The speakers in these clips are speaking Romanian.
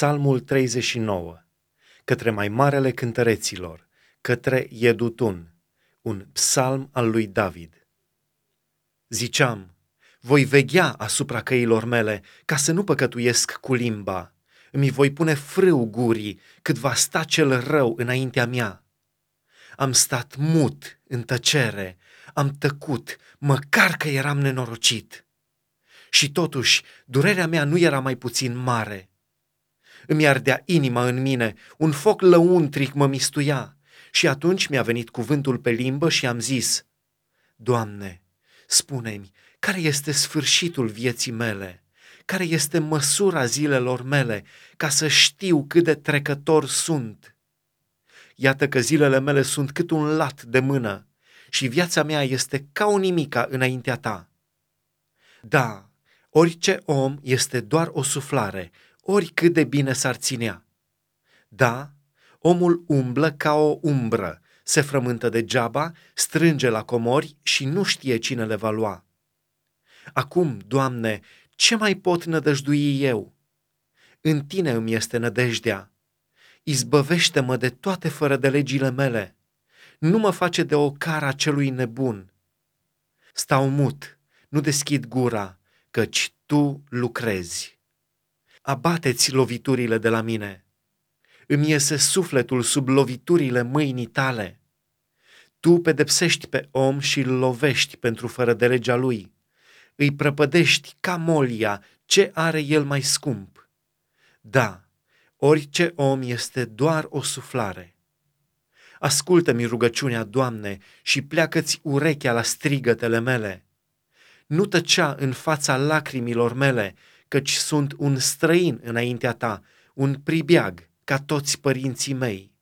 Psalmul 39, către mai marele cântăreților, către Iedutun, un psalm al lui David. Ziceam, voi veghea asupra căilor mele, ca să nu păcătuiesc cu limba. Îmi voi pune frâu gurii, cât va sta cel rău înaintea mea. Am stat mut, în tăcere, am tăcut, măcar că eram nenorocit. Și totuși, durerea mea nu era mai puțin mare – îmi ardea inima în mine, un foc lăuntric mă mistuia. Și atunci mi-a venit cuvântul pe limbă și am zis, Doamne, spune-mi, care este sfârșitul vieții mele? Care este măsura zilelor mele, ca să știu cât de trecător sunt? Iată că zilele mele sunt cât un lat de mână și viața mea este ca o nimica înaintea ta. Da, orice om este doar o suflare, oricât de bine s-ar ținea. Da, omul umblă ca o umbră, se frământă degeaba, strânge la comori și nu știe cine le va lua. Acum, Doamne, ce mai pot nădăjdui eu? În Tine îmi este nădejdea. Izbăvește-mă de toate fără de legile mele. Nu mă face de o cara celui nebun. Stau mut, nu deschid gura, căci Tu lucrezi abateți loviturile de la mine. Îmi iese sufletul sub loviturile mâinii tale. Tu pedepsești pe om și îl lovești pentru fără de legea lui. Îi prăpădești ca molia, ce are el mai scump. Da, orice om este doar o suflare. Ascultă-mi rugăciunea, Doamne, și pleacă-ți urechea la strigătele mele. Nu tăcea în fața lacrimilor mele, căci sunt un străin înaintea ta, un pribeag, ca toți părinții mei.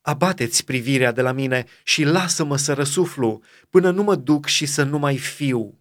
Abateți privirea de la mine și lasă-mă să răsuflu, până nu mă duc și să nu mai fiu.